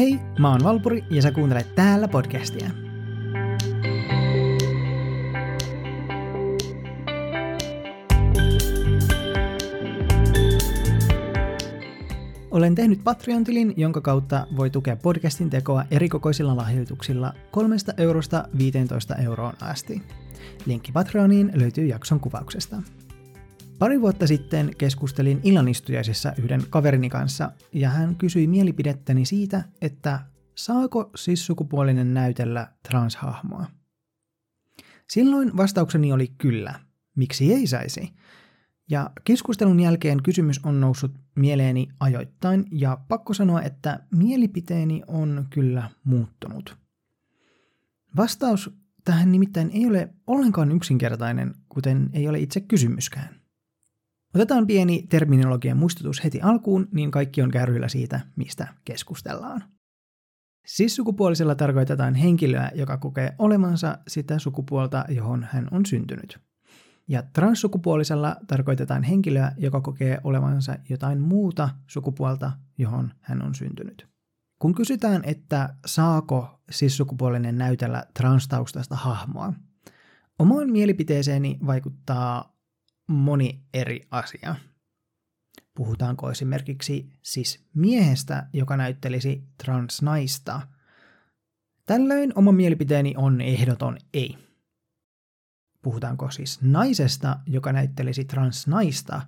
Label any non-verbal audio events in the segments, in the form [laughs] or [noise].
Hei, mä oon Valpuri ja sä kuuntelet täällä podcastia. Olen tehnyt Patreon-tilin, jonka kautta voi tukea podcastin tekoa erikokoisilla lahjoituksilla 3 eurosta 15 euroon asti. Linkki Patreoniin löytyy jakson kuvauksesta. Pari vuotta sitten keskustelin illanistujaisessa yhden kaverini kanssa ja hän kysyi mielipidettäni siitä, että saako sissukupuolinen näytellä transhahmoa. Silloin vastaukseni oli kyllä. Miksi ei saisi? Ja keskustelun jälkeen kysymys on noussut mieleeni ajoittain ja pakko sanoa, että mielipiteeni on kyllä muuttunut. Vastaus tähän nimittäin ei ole ollenkaan yksinkertainen, kuten ei ole itse kysymyskään. Otetaan pieni terminologian muistutus heti alkuun, niin kaikki on kärryillä siitä, mistä keskustellaan. Cis-sukupuolisella tarkoitetaan henkilöä, joka kokee olemansa sitä sukupuolta, johon hän on syntynyt. Ja transsukupuolisella tarkoitetaan henkilöä, joka kokee olevansa jotain muuta sukupuolta, johon hän on syntynyt. Kun kysytään, että saako cis-sukupuolinen näytellä transtaustasta hahmoa, omaan mielipiteeseeni vaikuttaa moni eri asia. Puhutaanko esimerkiksi siis miehestä, joka näyttelisi transnaista? Tällöin oma mielipiteeni on ehdoton ei. Puhutaanko siis naisesta, joka näyttelisi transnaista?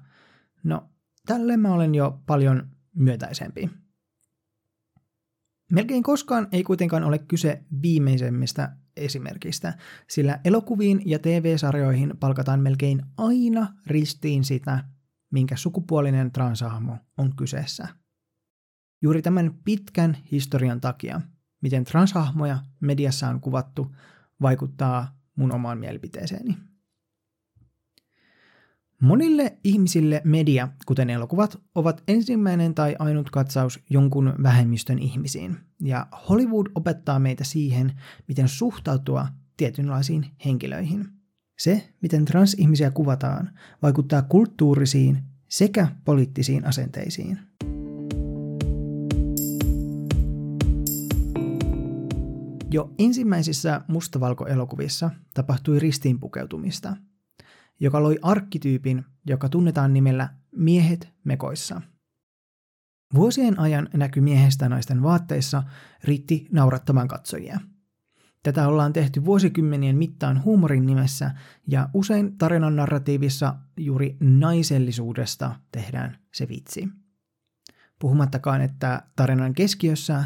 No, tälle mä olen jo paljon myötäisempi. Melkein koskaan ei kuitenkaan ole kyse viimeisemmistä esimerkistä, sillä elokuviin ja TV-sarjoihin palkataan melkein aina ristiin sitä, minkä sukupuolinen transahmo on kyseessä. Juuri tämän pitkän historian takia, miten transhahmoja mediassa on kuvattu, vaikuttaa mun omaan mielipiteeseeni. Monille ihmisille media, kuten elokuvat, ovat ensimmäinen tai ainut katsaus jonkun vähemmistön ihmisiin, ja Hollywood opettaa meitä siihen, miten suhtautua tietynlaisiin henkilöihin. Se, miten transihmisiä kuvataan, vaikuttaa kulttuurisiin sekä poliittisiin asenteisiin. Jo ensimmäisissä mustavalkoelokuvissa tapahtui ristiinpukeutumista – joka loi arkkityypin, joka tunnetaan nimellä miehet mekoissa. Vuosien ajan näky miehestä naisten vaatteissa riitti naurattamaan katsojia. Tätä ollaan tehty vuosikymmenien mittaan huumorin nimessä ja usein tarinan narratiivissa juuri naisellisuudesta tehdään se vitsi. Puhumattakaan, että tarinan keskiössä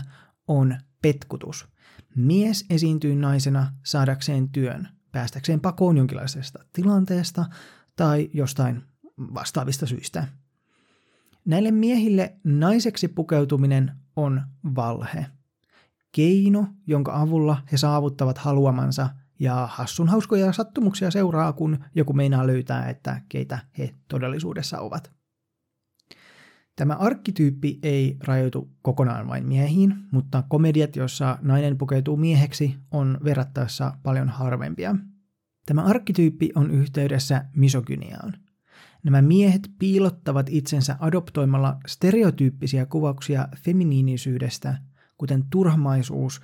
on petkutus. Mies esiintyy naisena saadakseen työn, päästäkseen pakoon jonkinlaisesta tilanteesta tai jostain vastaavista syistä. Näille miehille naiseksi pukeutuminen on valhe. Keino, jonka avulla he saavuttavat haluamansa ja hassun hauskoja sattumuksia seuraa, kun joku meinaa löytää, että keitä he todellisuudessa ovat. Tämä arkkityyppi ei rajoitu kokonaan vain miehiin, mutta komediat, joissa nainen pukeutuu mieheksi, on verrattaessa paljon harvempia. Tämä arkkityyppi on yhteydessä misogyniaan. Nämä miehet piilottavat itsensä adoptoimalla stereotyyppisiä kuvauksia feminiinisyydestä, kuten turhamaisuus,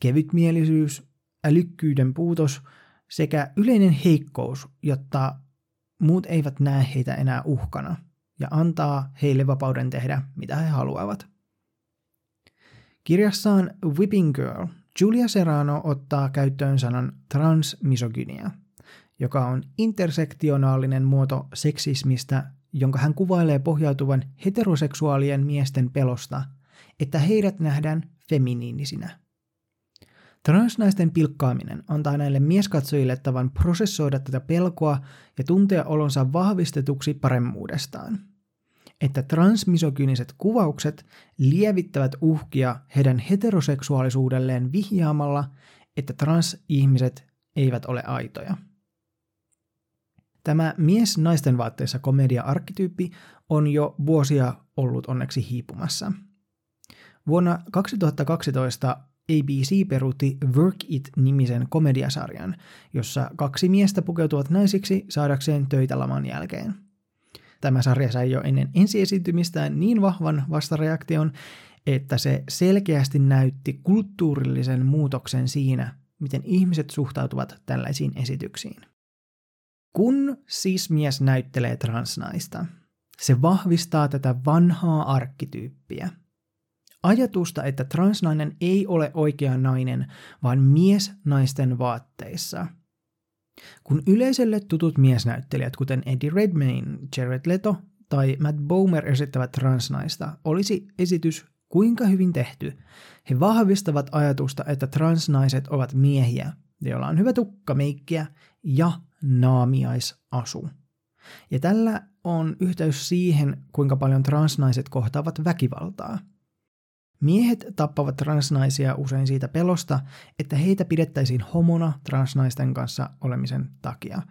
kevytmielisyys, älykkyyden puutos sekä yleinen heikkous, jotta muut eivät näe heitä enää uhkana – ja antaa heille vapauden tehdä, mitä he haluavat. Kirjassaan Whipping Girl Julia Serrano ottaa käyttöön sanan transmisogynia, joka on intersektionaalinen muoto seksismistä, jonka hän kuvailee pohjautuvan heteroseksuaalien miesten pelosta, että heidät nähdään feminiinisinä. Transnaisten pilkkaaminen antaa näille mieskatsojille tavan prosessoida tätä pelkoa ja tuntea olonsa vahvistetuksi paremmuudestaan. Että transmisogyniset kuvaukset lievittävät uhkia heidän heteroseksuaalisuudelleen vihjaamalla, että transihmiset eivät ole aitoja. Tämä mies naisten vaatteissa komedia-arkkityyppi on jo vuosia ollut onneksi hiipumassa. Vuonna 2012 ABC peruutti Work It-nimisen komediasarjan, jossa kaksi miestä pukeutuvat naisiksi saadakseen töitä laman jälkeen. Tämä sarja sai jo ennen ensiesiintymistään niin vahvan vastareaktion, että se selkeästi näytti kulttuurillisen muutoksen siinä, miten ihmiset suhtautuvat tällaisiin esityksiin. Kun mies näyttelee transnaista, se vahvistaa tätä vanhaa arkkityyppiä. Ajatusta, että transnainen ei ole oikea nainen, vaan mies naisten vaatteissa. Kun yleisölle tutut miesnäyttelijät, kuten Eddie Redmayne, Jared Leto tai Matt Bomer esittävät transnaista, olisi esitys kuinka hyvin tehty. He vahvistavat ajatusta, että transnaiset ovat miehiä, joilla on hyvä tukkameikkiä ja naamiaisasu. Ja tällä on yhteys siihen, kuinka paljon transnaiset kohtaavat väkivaltaa. Miehet tappavat transnaisia usein siitä pelosta, että heitä pidettäisiin homona transnaisten kanssa olemisen takia.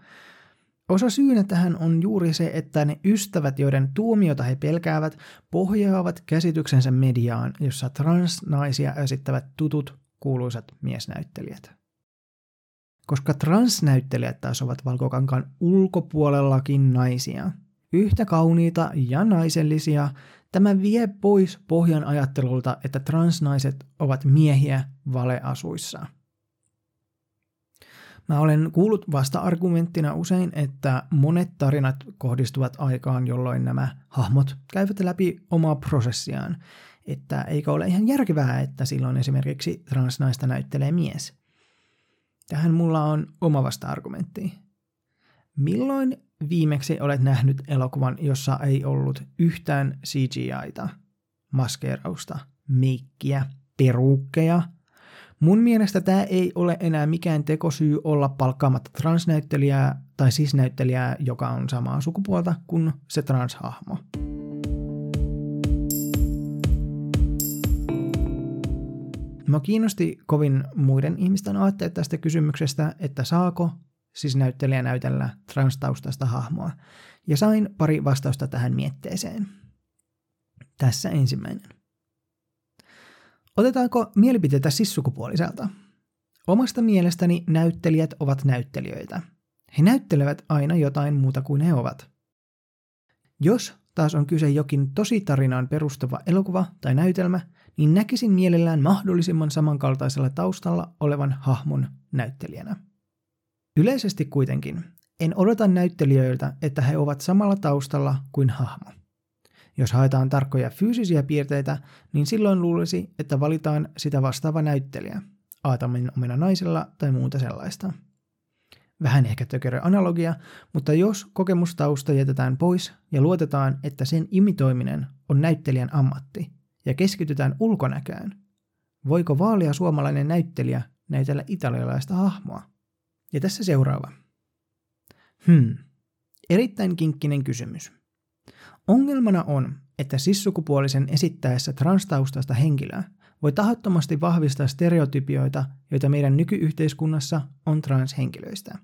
Osa syynä tähän on juuri se, että ne ystävät, joiden tuomiota he pelkäävät, pohjaavat käsityksensä mediaan, jossa transnaisia esittävät tutut kuuluisat miesnäyttelijät. Koska transnäyttelijät taas ovat valkokankaan ulkopuolellakin naisia, yhtä kauniita ja naisellisia, tämä vie pois pohjan ajattelulta, että transnaiset ovat miehiä valeasuissa. Mä olen kuullut vasta-argumenttina usein, että monet tarinat kohdistuvat aikaan, jolloin nämä hahmot käyvät läpi omaa prosessiaan. Että eikö ole ihan järkevää, että silloin esimerkiksi transnaista näyttelee mies. Tähän mulla on oma vasta-argumentti. Milloin viimeksi olet nähnyt elokuvan, jossa ei ollut yhtään CGI-ta, maskeerausta, meikkiä, peruukkeja – Mun mielestä tämä ei ole enää mikään tekosyy olla palkkaamatta transnäyttelijää tai siis näyttelijää, joka on samaa sukupuolta kuin se transhahmo. Mä kiinnosti kovin muiden ihmisten aatteet tästä kysymyksestä, että saako siis näyttelijä näytellä transtaustaista hahmoa, ja sain pari vastausta tähän mietteeseen. Tässä ensimmäinen. Otetaanko mielipiteitä sissukupuoliselta? Omasta mielestäni näyttelijät ovat näyttelijöitä. He näyttelevät aina jotain muuta kuin he ovat. Jos taas on kyse jokin tositarinaan perustuva elokuva tai näytelmä, niin näkisin mielellään mahdollisimman samankaltaisella taustalla olevan hahmon näyttelijänä. Yleisesti kuitenkin en odota näyttelijöiltä, että he ovat samalla taustalla kuin hahmo. Jos haetaan tarkkoja fyysisiä piirteitä, niin silloin luulisi, että valitaan sitä vastaava näyttelijä, Aatamin omena naisella tai muuta sellaista. Vähän ehkä tökerö analogia, mutta jos kokemustausta jätetään pois ja luotetaan, että sen imitoiminen on näyttelijän ammatti ja keskitytään ulkonäköön, voiko vaalia suomalainen näyttelijä näytellä italialaista hahmoa? Ja tässä seuraava. Hmm. Erittäin kinkkinen kysymys. Ongelmana on, että sissukupuolisen esittäessä transtaustasta henkilöä voi tahattomasti vahvistaa stereotypioita, joita meidän nykyyhteiskunnassa on transhenkilöistä.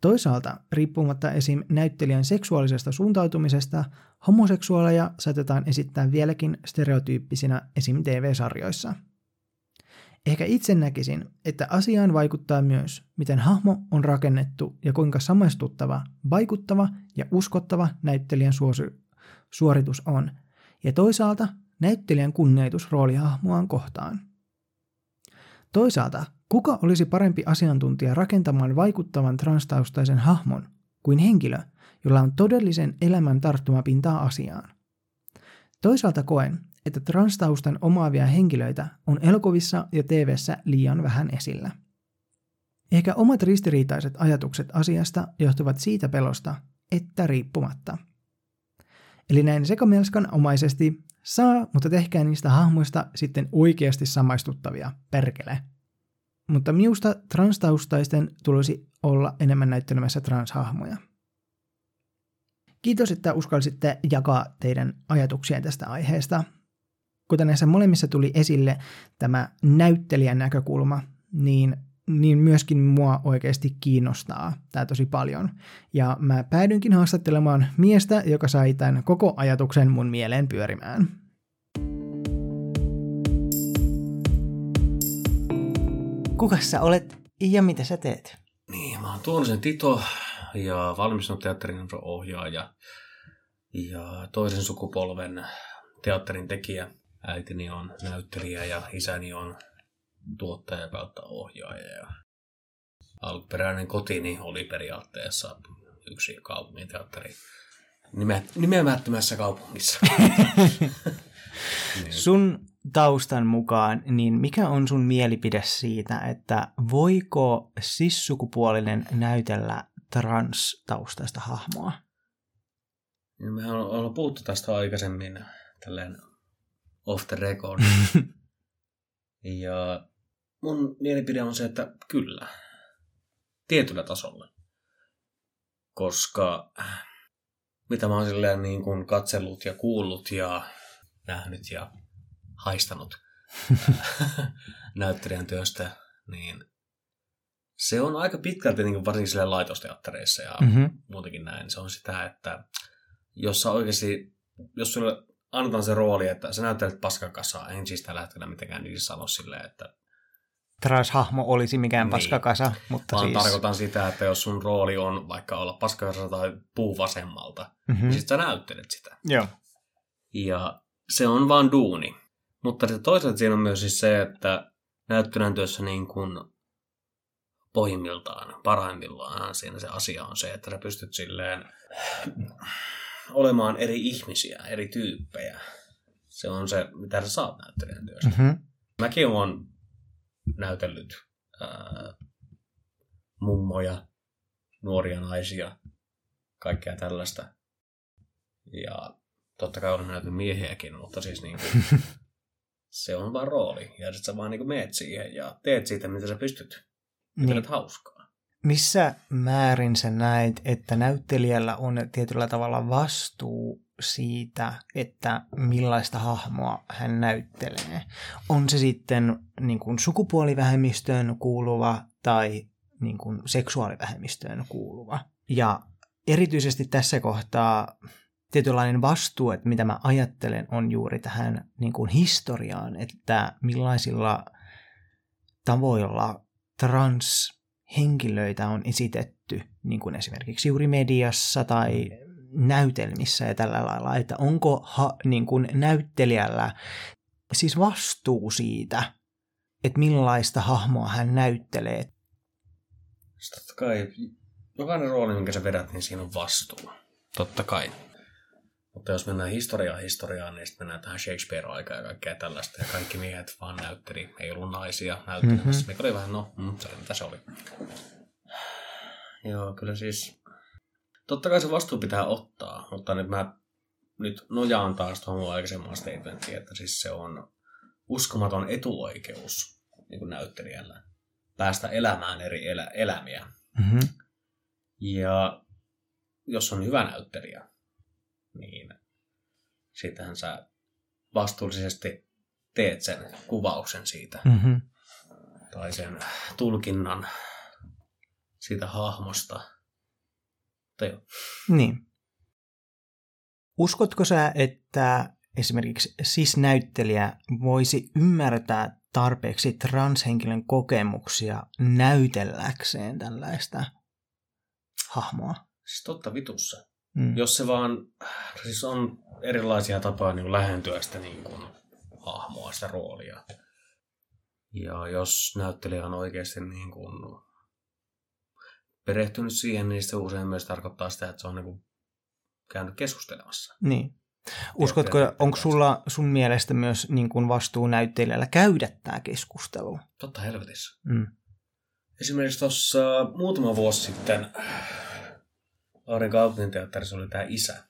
Toisaalta, riippumatta esim. näyttelijän seksuaalisesta suuntautumisesta, homoseksuaaleja saatetaan esittää vieläkin stereotyyppisinä esim. TV-sarjoissa – Ehkä itse näkisin, että asiaan vaikuttaa myös, miten hahmo on rakennettu ja kuinka samaistuttava, vaikuttava ja uskottava näyttelijän suosi- suoritus on, ja toisaalta näyttelijän kunnioitus roolihahmoaan kohtaan. Toisaalta, kuka olisi parempi asiantuntija rakentamaan vaikuttavan transtaustaisen hahmon kuin henkilö, jolla on todellisen elämän tarttumapintaa asiaan? Toisaalta koen, että transtaustan omaavia henkilöitä on elokuvissa ja TVssä liian vähän esillä. Ehkä omat ristiriitaiset ajatukset asiasta johtuvat siitä pelosta, että riippumatta. Eli näin sekamelskan omaisesti saa, mutta tehkää niistä hahmoista sitten oikeasti samaistuttavia, perkele. Mutta minusta transtaustaisten tulisi olla enemmän näyttelemässä transhahmoja. Kiitos, että uskalsitte jakaa teidän ajatuksia tästä aiheesta kuten näissä molemmissa tuli esille tämä näyttelijän näkökulma, niin, niin myöskin mua oikeasti kiinnostaa tämä tosi paljon. Ja mä päädyinkin haastattelemaan miestä, joka sai tämän koko ajatuksen mun mieleen pyörimään. Kuka sä olet ja mitä sä teet? Niin, mä oon Tuonisen Tito ja valmistunut teatterin ohjaaja ja toisen sukupolven teatterin tekijä äitini on näyttelijä ja isäni on tuottaja kautta ohjaaja. Ja alkuperäinen kotini oli periaatteessa yksi kaupunginteatteri nime, nimeämättömässä kaupungissa. niin. [laughs] Sun taustan mukaan, niin mikä on sun mielipide siitä, että voiko sissukupuolinen näytellä trans-taustaista hahmoa? Niin me ollaan puhuttu tästä aikaisemmin tälleen off the record. [laughs] ja mun mielipide on se, että kyllä. Tietyllä tasolla. Koska mitä mä oon silleen niin kuin katsellut ja kuullut ja nähnyt ja haistanut [laughs] näyttelijän työstä, niin se on aika pitkälti niin kuin varsinkin sille laitosteattereissa ja mm-hmm. muutenkin näin. Se on sitä, että jos sä oikeasti, jos sulle annetaan se rooli, että sä näyttelet paskakasaa, en siis tällä hetkellä mitenkään niin sano silleen, että Trans-hahmo olisi mikään niin. paskakasa, mutta Vaan siis... tarkoitan sitä, että jos sun rooli on vaikka olla paskakasa tai puu vasemmalta, mm-hmm. niin sit sä näyttelet sitä. Joo. Ja se on vaan duuni. Mutta se toisaalta siinä on myös siis se, että näyttelijän työssä niin kuin pohjimmiltaan, parhaimmillaan siinä se asia on se, että sä pystyt silleen olemaan eri ihmisiä, eri tyyppejä. Se on se, mitä sä saat näyttelijän työstä. Mm-hmm. Mäkin olen näytellyt ää, mummoja, nuoria naisia, kaikkea tällaista. Ja totta kai olen näytellyt miehiäkin, mutta siis niin kuin, [laughs] se on vaan rooli. Ja sitten sä vaan niin meet siihen ja teet siitä, mitä sä pystyt. Mitä niin. hauskaa. Missä määrin sä näet, että näyttelijällä on tietyllä tavalla vastuu siitä, että millaista hahmoa hän näyttelee. On se sitten niin kuin sukupuolivähemmistöön kuuluva tai niin kuin seksuaalivähemmistöön kuuluva. Ja erityisesti tässä kohtaa tietynlainen vastuu, että mitä mä ajattelen, on juuri tähän niin kuin historiaan, että millaisilla tavoilla transhenkilöitä on esitetty, niin kuin esimerkiksi juuri mediassa tai näytelmissä ja tällä lailla, että onko ha, niin kuin näyttelijällä siis vastuu siitä, että millaista hahmoa hän näyttelee. Totta kai, jokainen rooli, minkä sä vedät, niin siinä on vastuu. Totta kai. Mutta jos mennään historiaan historiaan, niin sitten mennään tähän Shakespeare-aikaan ja kaikkea tällaista. Ja kaikki miehet vaan näytteli. Ei ollut naisia näyttelemässä, mm-hmm. mikä oli vähän, no, mm, se oli mitä se oli. Joo, kyllä siis totta kai se vastuu pitää ottaa, mutta nyt mä nyt nojaan taas tuohon aikaisemman statementiin, että siis se on uskomaton etuoikeus niin kuin näyttelijällä päästä elämään eri elä, elämiä. Mm-hmm. Ja jos on hyvä näyttelijä, niin sitähän sä vastuullisesti teet sen kuvauksen siitä. Mm-hmm. Tai sen tulkinnan siitä hahmosta – joo. Niin. Uskotko sä, että esimerkiksi sis-näyttelijä voisi ymmärtää tarpeeksi transhenkilön kokemuksia näytelläkseen tällaista hahmoa? Siis totta vitussa. Mm. Jos se vaan, siis on erilaisia tapoja niin lähentyä sitä niin kuin, hahmoa, sitä roolia. Ja jos näyttelijä on oikeasti niin kuin, perehtynyt siihen, niin se usein myös tarkoittaa sitä, että se on niin käynyt keskustelemassa. Niin. Uskotko, onko sulla sun mielestä myös niin kuin vastuu näyttelijällä käydä tämä keskustelu? Totta helvetissä. Mm. Esimerkiksi tuossa muutama vuosi sitten Laurin kaupunginteatterissa oli tämä Isä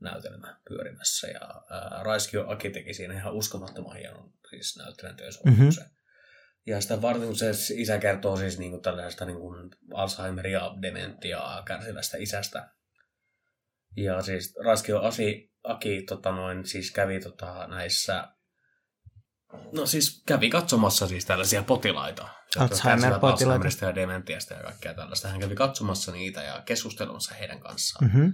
näytelmä pyörimässä ja ää, Raiskio Aki teki siinä ihan uskomattoman hienon siis näyttelijän Mm-hmm. Ja sitä varten, kun se isä kertoo siis niin kuin tällaisesta niin kuin Alzheimeria, dementiaa kärsivästä isästä. Ja siis Raskio Asi, Aki tota noin, siis kävi tota, näissä No siis kävi katsomassa siis tällaisia potilaita. Alzheimer-potilaita. ja dementiasta ja kaikkea tällaista. Hän kävi katsomassa niitä ja keskustelemassa heidän kanssaan, mm-hmm.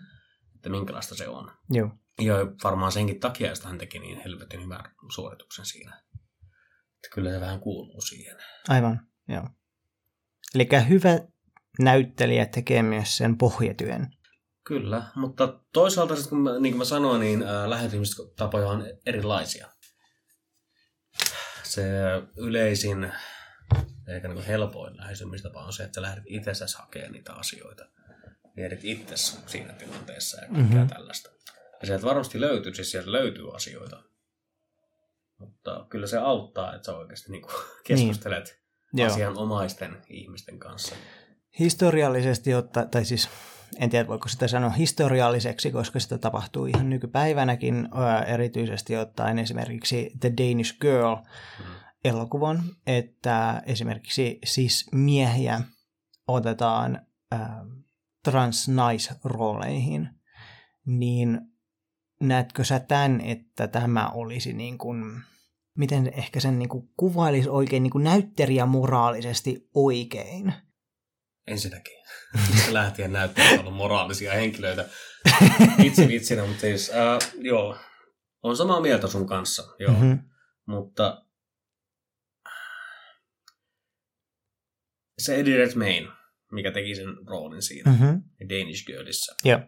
että minkälaista se on. Joo. Ja varmaan senkin takia, että hän teki niin helvetin hyvän suorituksen siinä. Että kyllä se vähän kuuluu siihen. Aivan, joo. Eli hyvä näyttelijä tekee myös sen pohjatyön. Kyllä, mutta toisaalta, kun mä, niin kuin mä sanoin, niin äh, lähestymistapoja on erilaisia. Se yleisin, eikä niin helpoin lähestymistapa on se, että sä lähdet itsessäsi hakemaan niitä asioita. Tiedät itsesi siinä tilanteessa ja kaikkea mm-hmm. tällaista. Ja sieltä varmasti löytyy, siis sieltä löytyy asioita. Mutta kyllä se auttaa, että sä oikeasti niin [laughs] keskustelet niin. asianomaisten ihmisten kanssa. Historiallisesti tai siis en tiedä voiko sitä sanoa historialliseksi, koska sitä tapahtuu ihan nykypäivänäkin, erityisesti ottaen esimerkiksi The Danish Girl elokuvan, että esimerkiksi siis miehiä otetaan äh, transnaisrooleihin, niin näetkö sä tämän, että tämä olisi niin kuin, miten ehkä sen niin kuin kuvailisi oikein niin kuin näyttelijä moraalisesti oikein? Ensinnäkin. Mistä lähtien näyttää ollut moraalisia henkilöitä. Itse vitsinä, mutta siis, äh, joo, on samaa mieltä sun kanssa, joo. Mm-hmm. Mutta se Eddie Redmayne, mikä teki sen roolin siinä, mm-hmm. Danish Girlissa, yeah.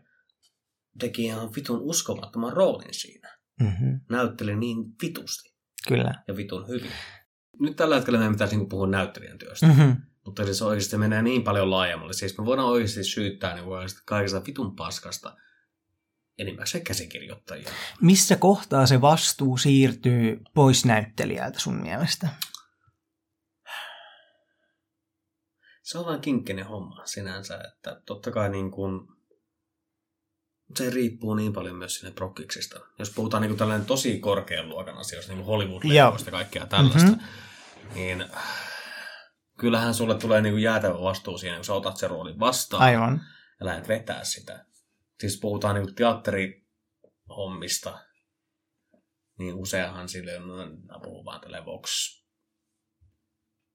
teki ihan vitun uskomattoman roolin siinä. Mm-hmm. Näytteli niin vitusti. Kyllä. Ja vitun hyvin. Nyt tällä hetkellä me pitäisi niinku puhua näyttelijän työstä. Mm-hmm. Mutta siis oikeasti menee niin paljon laajemmalle. Siis me voidaan oikeasti syyttää niin kaikesta vitun paskasta enimmäkseen käsikirjoittajia. Missä kohtaa se vastuu siirtyy pois näyttelijältä sun mielestä? Se on vain kinkkinen homma sinänsä, että totta kai niin kuin, se riippuu niin paljon myös sinne prokkiksista. Jos puhutaan niin kuin tällainen tosi korkean luokan asioista, niin kuin Hollywood-leffoista ja kaikkea tällaista, mm-hmm. niin kyllähän sulle tulee niin kuin jäätävä vastuu siinä, kun sä otat sen roolin vastaan. Aivan. Ja lähdet vetää sitä. Siis puhutaan niin kuin teatterihommista, niin useahan sille on, mä puhun vaan tälle Vox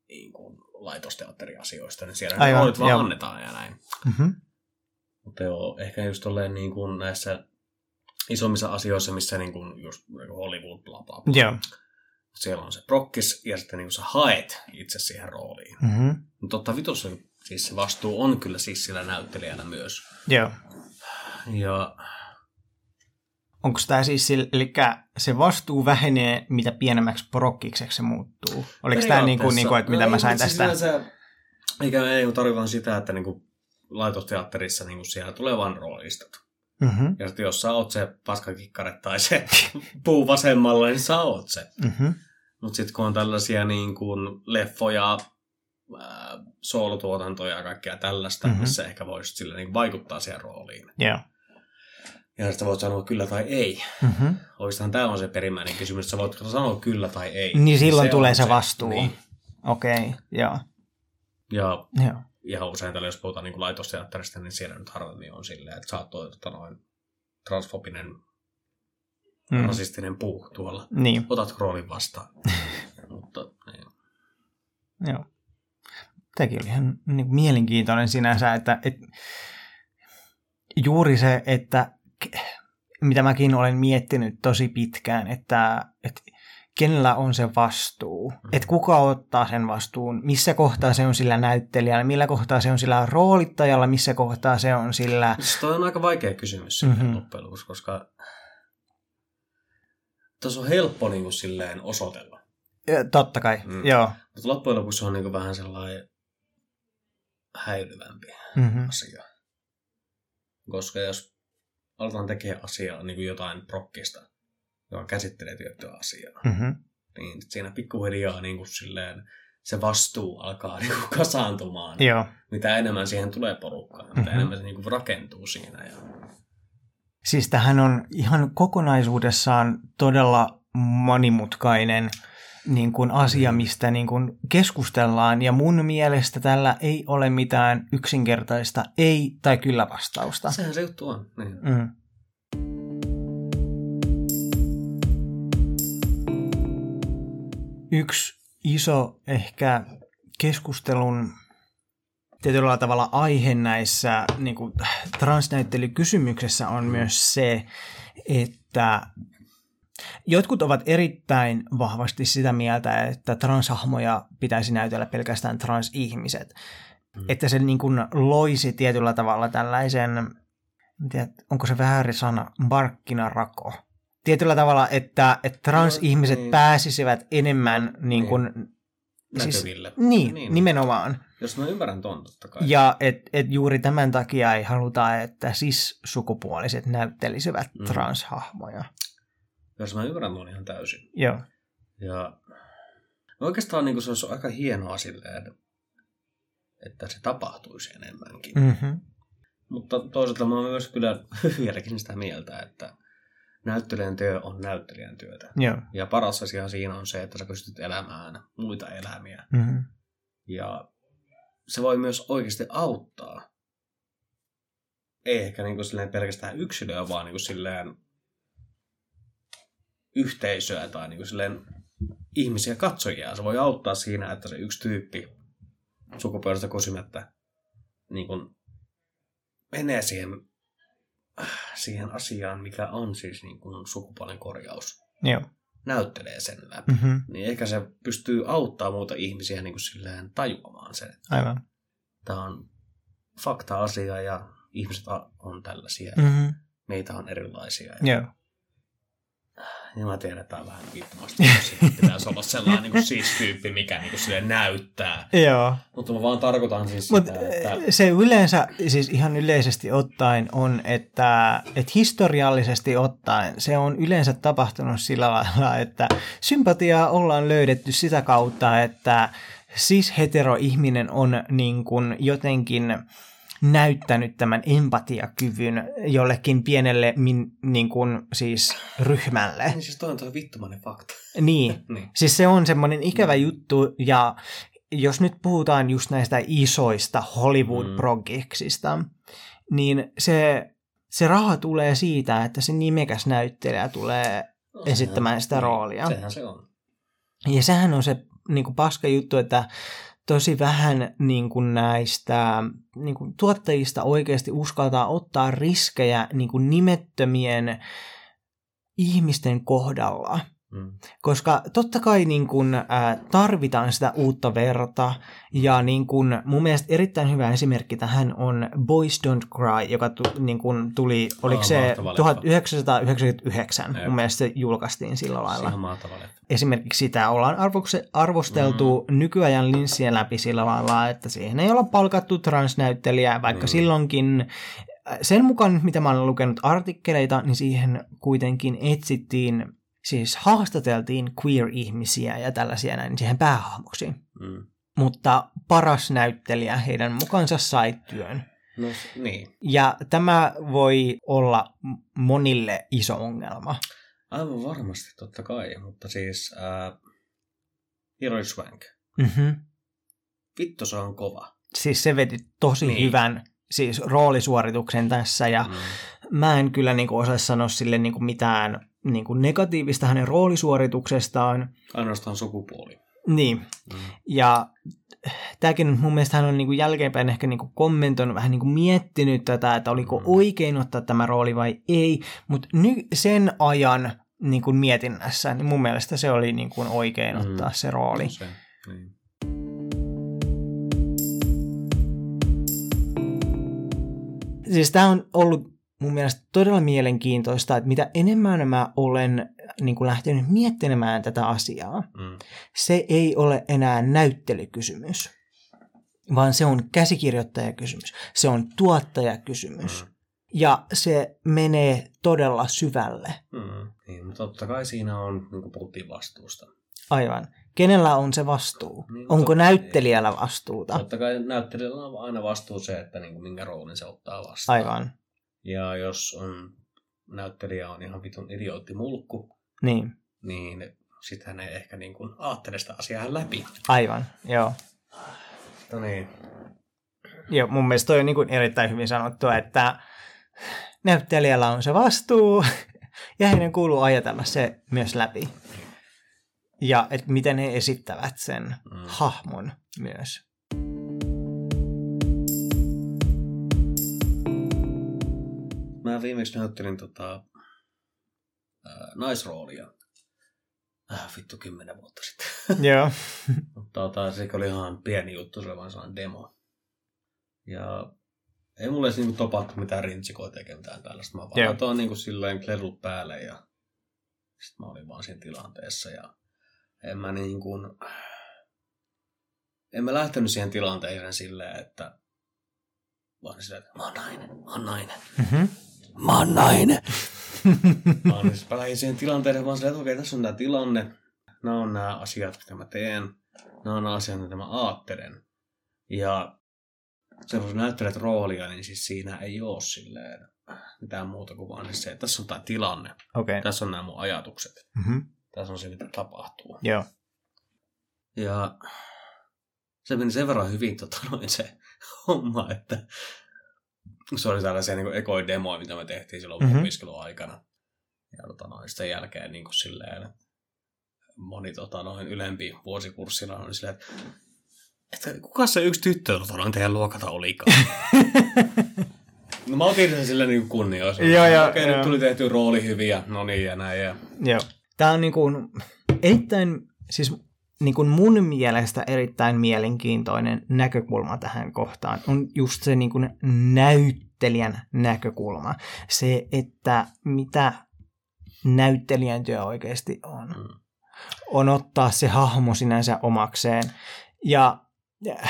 niin kuin laitosteatteriasioista, niin siellä Aivan, roolit vaan joo. annetaan ja näin. Mm-hmm. Mutta joo, ehkä just tolleen niin kuin näissä isommissa asioissa, missä niin kuin just Hollywood, bla bla bla. Joo siellä on se prokkis ja sitten niin sä haet itse siihen rooliin. Mm-hmm. Mutta totta vitossa siis se vastuu on kyllä siis sillä näyttelijällä myös. Joo. Ja... Onko tämä siis, eli se vastuu vähenee, mitä pienemmäksi prokkikseksi se muuttuu? Oliko tämä niin kuin, niin kuin, että mitä no, mä sain tästä? Siis se, eikä ei tarvitse vaan sitä, että niin kuin laitosteatterissa niin kuin siellä tulee vain roolistot. Mm-hmm. Ja sitten jos sä oot se paskakikkare tai se [laughs] puu vasemmalla, niin sä oot se. Mm-hmm. Mutta sitten kun on tällaisia niin kuin leffoja, ää, soolotuotantoja ja kaikkea tällaista, mm-hmm. missä ehkä voisi sillä niin vaikuttaa siihen rooliin. Yeah. Ja sitten voit sanoa kyllä tai ei. Mm-hmm. Oikeastaan tämä on se perimmäinen kysymys, että sä voit sanoa kyllä tai ei. Niin silloin se tulee se vastuu. Niin. Okei, okay, joo. Ja joo. ihan usein tällä, jos puhutaan niin laitosteatterista, niin siellä nyt harvemmin on silleen, että sä oot tota noin transfobinen mm. rasistinen puu tuolla. Niin. Otat roolin vastaan. [laughs] Mutta, niin. Joo. Tämäkin oli ihan niin mielenkiintoinen sinänsä, että, että juuri se, että mitä mäkin olen miettinyt tosi pitkään, että, että kenellä on se vastuu, mm. että kuka ottaa sen vastuun, missä kohtaa se on sillä näyttelijällä, millä kohtaa se on sillä roolittajalla, missä kohtaa se on sillä... Se on aika vaikea kysymys mm-hmm. loppujen lopuksi, koska tässä on helppo niin kuin, silleen osoitella. Ja, totta kai, mm. joo. Mutta loppujen lopuksi se on niin kuin, vähän sellainen häilyvämpi mm-hmm. asia. Koska jos aletaan tekemään asiaa, niin kuin jotain prokkista, joka käsittelee tiettyä asiaa, mm-hmm. niin siinä pikkuhiljaa niin kuin, silleen, se vastuu alkaa [laughs] niin kuin, kasaantumaan. Joo. Mitä enemmän siihen tulee porukkaa, mm-hmm. mitä enemmän se niin kuin, rakentuu siinä. Ja Siis tähän on ihan kokonaisuudessaan todella monimutkainen niin kuin asia, mistä niin kuin keskustellaan, ja mun mielestä tällä ei ole mitään yksinkertaista ei- tai kyllä-vastausta. Sehän se juttu on. Niin. Mm. Yksi iso ehkä keskustelun tietyllä tavalla aihe näissä niin kuin, transnäyttelykysymyksessä on myös se, että jotkut ovat erittäin vahvasti sitä mieltä, että transhahmoja pitäisi näytellä pelkästään transihmiset. Mm. Että se niin kuin, loisi tietyllä tavalla tällaisen, tiedä, onko se väärin sana, markkinarako tietyllä tavalla, että, että transihmiset No, niin. pääsisivät enemmän niin kuin, Näkyville. Siis, niin, Niin. nimenomaan. Jos mä ymmärrän ton totta kai. Ja et, et juuri tämän takia ei haluta, että sis-sukupuoliset näyttelisivät Mm. transhahmoja. Jos mä ymmärrän ton ihan täysin. Joo. Ja no oikeastaan niin se olisi aika hienoa silleen, että se tapahtuisi enemmänkin. Mm. Mm-hmm. Mutta toisaalta mä oon myös kyllä [laughs] vieläkin sitä mieltä, että näyttelijän työ on näyttelijän työtä. Joo. Ja paras asia siinä on se, että sä pystyt elämään muita elämiä. Mm-hmm. Ja se voi myös oikeasti auttaa. Ei ehkä niin kuin silleen pelkästään yksilöä, vaan niin kuin silleen yhteisöä tai niin kuin silleen ihmisiä katsojia. Se voi auttaa siinä, että se yksi tyyppi sukupuolesta kysymättä niin kuin menee siihen, siihen asiaan, mikä on siis niin kuin sukupuolen korjaus. Joo. Näyttelee sen läpi. Mm-hmm. Niin ehkä se pystyy auttaa muuta ihmisiä niin kuin silleen tajuamaan sen, Aivan. tämä on fakta-asia ja ihmiset on tällaisia. Mm. Mm-hmm. Meitä on erilaisia. Ja, Joo. Ja mä tiedän, että tämä on vähän viittomasti. [laughs] Pitäisi olla sellainen niin kuin siis tyyppi, mikä niin kuin silleen näyttää. Joo. Mutta mä vaan tarkoitan siis Mutta sitä, että... se yleensä, siis ihan yleisesti ottaen on, että, että historiallisesti ottaen se on yleensä tapahtunut sillä lailla, että sympatiaa ollaan löydetty sitä kautta, että cis-hetero-ihminen on niin kuin jotenkin näyttänyt tämän empatiakyvyn jollekin pienelle min, niin kuin siis ryhmälle. Niin siis toi on toi vittumainen fakta. Niin, [laughs] Niin. Siis se on semmoinen ikävä juttu, ja jos nyt puhutaan just näistä isoista Hollywood-progeksista, niin se, se raha tulee siitä, että se nimekäs näyttelijä tulee No, esittämään sitä niin, roolia. Sehän se on. Ja sehän on se niin kuin paska juttu, että tosi vähän niin kuin näistä niin kuin tuottajista oikeasti uskaltaa ottaa riskejä niin kuin nimettömien ihmisten kohdalla. Mm. Koska totta kai niin kun, ää, tarvitaan sitä uutta verta, ja niin kun, mun mielestä erittäin hyvä esimerkki tähän on Boys Don't Cry, joka tu, niin kun tuli, oliko Aa, se mahtava leffa. 1999, Jep. mun mielestä se julkaistiin sillä lailla. Esimerkiksi sitä ollaan arvokse, arvosteltu mm. nykyajan linssien läpi sillä lailla, että siihen ei olla palkattu transnäyttelijää, vaikka Mm. silloinkin äh, sen mukaan, mitä mä olen lukenut artikkeleita, niin siihen kuitenkin etsittiin, siis haastateltiin queer-ihmisiä ja tällaisia näin siihen päähahmoksi. Mm. Mutta paras näyttelijä heidän mukansa sai työn. No niin. Ja tämä voi olla monille iso ongelma. Aivan varmasti, totta kai. Mutta siis äh, Hilary Swank. Mm-hmm. Vittu se on kova. Siis se veti tosi Niin. hyvän siis roolisuorituksen tässä ja Mm. mä en kyllä niin kuin, osaa sanoa sille niin kuin mitään niin kuin negatiivista hänen roolisuorituksestaan. Ainoastaan sukupuoli. Niin, Mm. ja tämäkin mun mielestä hän on niin kuin jälkeenpäin ehkä niin kuin kommentoinut, vähän niin kuin miettinyt tätä, että oliko Mm. oikein ottaa tämä rooli vai ei, mutta nyt sen ajan niin kuin mietinnässä, niin mun mielestä se oli niin kuin oikein Mm. ottaa se rooli. Se, niin. Siis tämä on ollut mun mielestä todella mielenkiintoista, että mitä enemmän mä olen niin kuin lähtenyt miettimään tätä asiaa, Mm. se ei ole enää näyttelykysymys, vaan se on käsikirjoittajakysymys, se on tuottajakysymys. Mm. Ja se menee todella syvälle. Mm. Niin, mutta totta kai siinä on, niin kuin puhuttiin vastuusta. Aivan. Kenellä on se vastuu? Niin, Onko totta- näyttelijällä vastuuta? Totta kai näyttelijällä on aina vastuu se, että niin kuin minkä roolin se ottaa vastaan. Aivan. Ja jos on, näyttelijä on ihan vitun idiootti mulkku, Niin, niin sitten hän ei ehkä niin kuin ajattele sitä asiaa läpi. aivan. Joo. No niin. Joo, mun mielestä toi on niin kuin erittäin hyvin sanottua, että näyttelijällä on se vastuu [laughs] ja heidän kuuluu ajatella se myös läpi. Ja että miten he esittävät sen Mm. hahmon myös. Mä viimeksi näyttelin tota, ää, naisroolia. Äh, vittu kymmenen vuotta sitten. [laughs] Joo. Mutta tota, se oli ihan pieni juttu, se oli vain sellainen demo. Ja ei mulle edes niinku topattu mitään rintsikoita eikä mitään tällaista. Mä vaan laitoin niinku silleen klerut päälle ja Sitten mä olin vaan siinä tilanteessa ja en mä niin kuin, en mä lähtenyt siihen tilanteeseen silleen, että vaan silleen, että mä oon nainen, mä oon nainen. Mm-hmm. Mä oon nainen. mä oon siis siihen tilanteeseen vaan silleen, että okei, tässä on tämä tilanne. Nämä on nämä asiat, mitä mä teen. Nämä on nämä asiat, mitä mä aattelen. Ja se kun näyttelet roolia, niin siis siinä ei ole silleen mitään muuta kuin vaan siis se, että tässä on tämä tilanne. Okay. Tässä on nämä mun ajatukset. Mm-hmm. Tässä on se, mitä tapahtuu. Joo. Ja se meni sen verran hyvin tota, noin se homma, että se oli tällaisia niin ekoja demoja, mitä me tehtiin silloin Mhm. mm-hmm. opiskeluaikana. Ja tota, noin, sitten jälkeen niin kuin silleen, moni tota, noin ylempi vuosikurssilla on silleen, että, että kuka se yksi tyttö tota, noin teidän luokalta olikaan? [laughs] no mä otin sen silleen niin kunniassa. Joo, joo, Okei, joo. nyt tuli tehty rooli hyvin ja no niin ja näin. Ja... Joo. Tämä on niin kuin erittäin, siis niin kuin mun mielestä erittäin mielenkiintoinen näkökulma tähän kohtaan on just se niin kuin näyttelijän näkökulma. Se, että mitä näyttelijän työ oikeasti on. Mm. On ottaa se hahmo sinänsä omakseen. Ja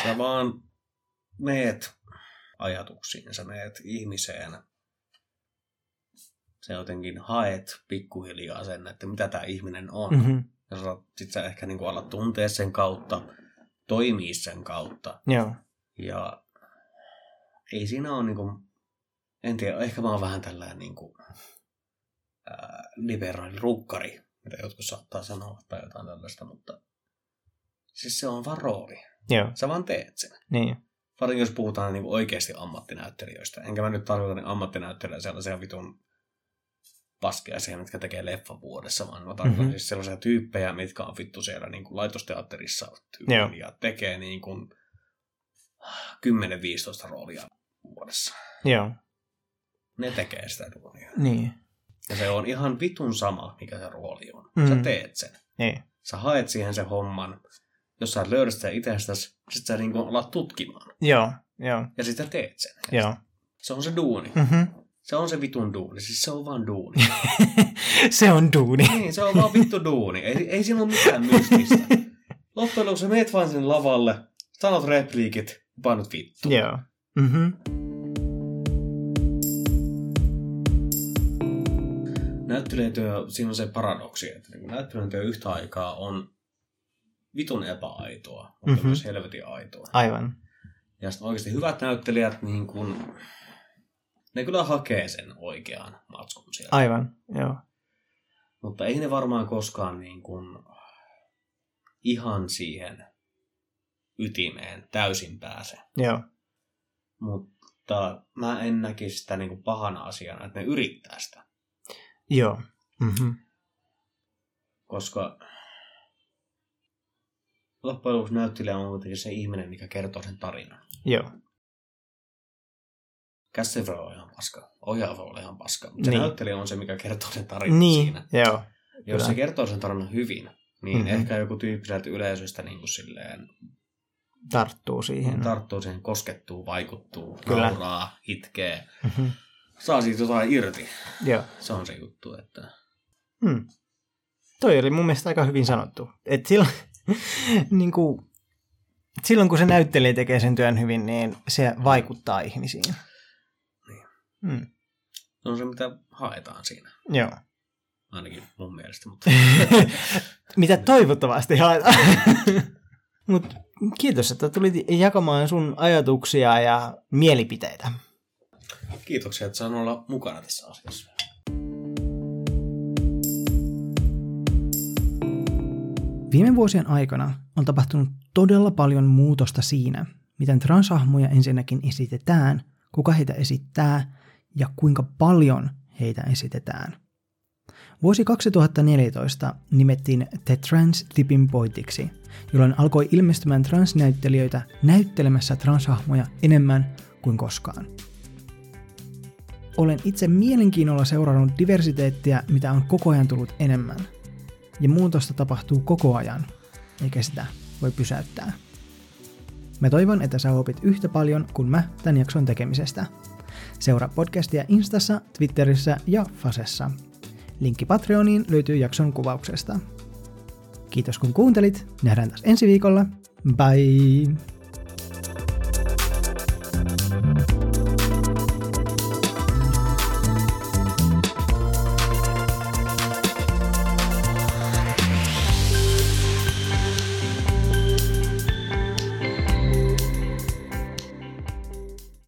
Sä vaan meet ajatuksiin, sä meet ihmiseen. Sä jotenkin haet pikkuhiljaa sen, että mitä tämä ihminen on. Mm-hmm. Ja sä, sit sä ehkä niinku alat tuntea sen kautta, toimii sen kautta. joo, Ja ei siinä ole niinku, en tiedä, ehkä mä oon vähän tällainen niinku, ää, liberaali rukkari, mitä jotkut saattaa sanoa tai jotain tällaista, mutta siis se on vaan rooli. joo, Sä vaan teet sen. niin, Varsinkin jos puhutaan niin oikeasti ammattinäyttelijöistä. Enkä mä nyt tarkoita niin ammattinäyttelijöitä sellaisia vitun paskeaisia, mitkä tekee leffa vuodessa, vaan Mhm. mm-hmm. siis sellaisia tyyppejä, mitkä on vittu siellä niin kuin laitosteatterissa Joo. ja tekee niin kuin 10-15 roolia vuodessa. joo, Ne tekee sitä duunia. niin, Ja se on ihan vitun sama, mikä se rooli on. Mm. Sä teet sen. niin, Sä haet siihen sen homman. Jos sä et löydä sitä itsestäsi, sit sä niin kuin alat tutkimaan. joo, joo, Ja sitten teet sen. joo. Se on se duuni. Mm-hmm. Se on se vitun duuni. Siis se on vaan duuni. [laughs] se on duuni. niin, se on vaan vittu duuni. Ei, ei siinä ole mitään mystistä. Loppujen lopuksi meet vaan sen lavalle, sanot repliikit ja painat vittu. Joo. Mm-hmm. Näyttelijätyö, siinä on se paradoksi, että niin näyttelijätyö yhtä aikaa on vitun epäaitoa, mutta Mhm. mm-hmm. myös helvetin aitoa. Aivan. Ja sitten oikeasti hyvät näyttelijät, niin kun, ne kyllä hakee sen oikean matskun sieltä. Aivan, joo. Mutta ei ne varmaan koskaan niin kuin ihan siihen ytimeen täysin pääse. Joo. Mutta mä en näkisi sitä niin kuin pahana asiana, että ne yrittää sitä. Joo. Mm-hmm. Koska loppujen lopuksi näyttelijä on kuitenkin se ihminen, mikä kertoo sen tarinan. Joo. Voi olla ihan paska, ohjaaja voi olla ihan paska, mutta se Niin. näyttelijä on se, mikä kertoo sen tarinan Niin, siinä. joo. Jos Kyllä. se kertoo sen tarinan hyvin, niin Mhm. mm-hmm. ehkä joku tyyppi sieltä yleisöstä niin kuin silleen Tarttuu siihen. tarttuu siihen, koskettuu, vaikuttuu. Kyllä. nauraa, itkee. mm-hmm. Saa siitä jotain irti. Joo. Se on se juttu, että Hmm. Toi oli mun mielestä aika hyvin sanottu. Et silloin, [laughs] niin kuin, silloin kun se näyttelijä tekee sen työn hyvin, niin se vaikuttaa ihmisiin. Hmm. se on se, mitä haetaan siinä. Joo. Ainakin mun mielestä. Mutta [laughs] Mitä toivottavasti haetaan. [laughs] Mut kiitos, että tulit jakamaan sun ajatuksia ja mielipiteitä. kiitoksia, että saan olla mukana tässä asiassa. Viime vuosien aikana on tapahtunut todella paljon muutosta siinä, miten transhahmoja ensinnäkin esitetään, kuka heitä esittää ja kuinka paljon heitä esitetään. Vuosi 2014 nimettiin The Trans Tipping Pointiksi, jolloin alkoi ilmestymään transnäyttelijöitä näyttelemässä transhahmoja enemmän kuin koskaan. Olen itse mielenkiinnolla seurannut diversiteettiä, mitä on koko ajan tullut enemmän – ja muutosta tapahtuu koko ajan, eikä sitä voi pysäyttää. Mä toivon, että sä opit yhtä paljon kuin mä tämän jakson tekemisestä. Seuraa podcastia Instassa, Twitterissä ja Fasessa. Linkki Patreoniin löytyy jakson kuvauksesta. Kiitos kun kuuntelit. Nähdään taas ensi viikolla. Bye!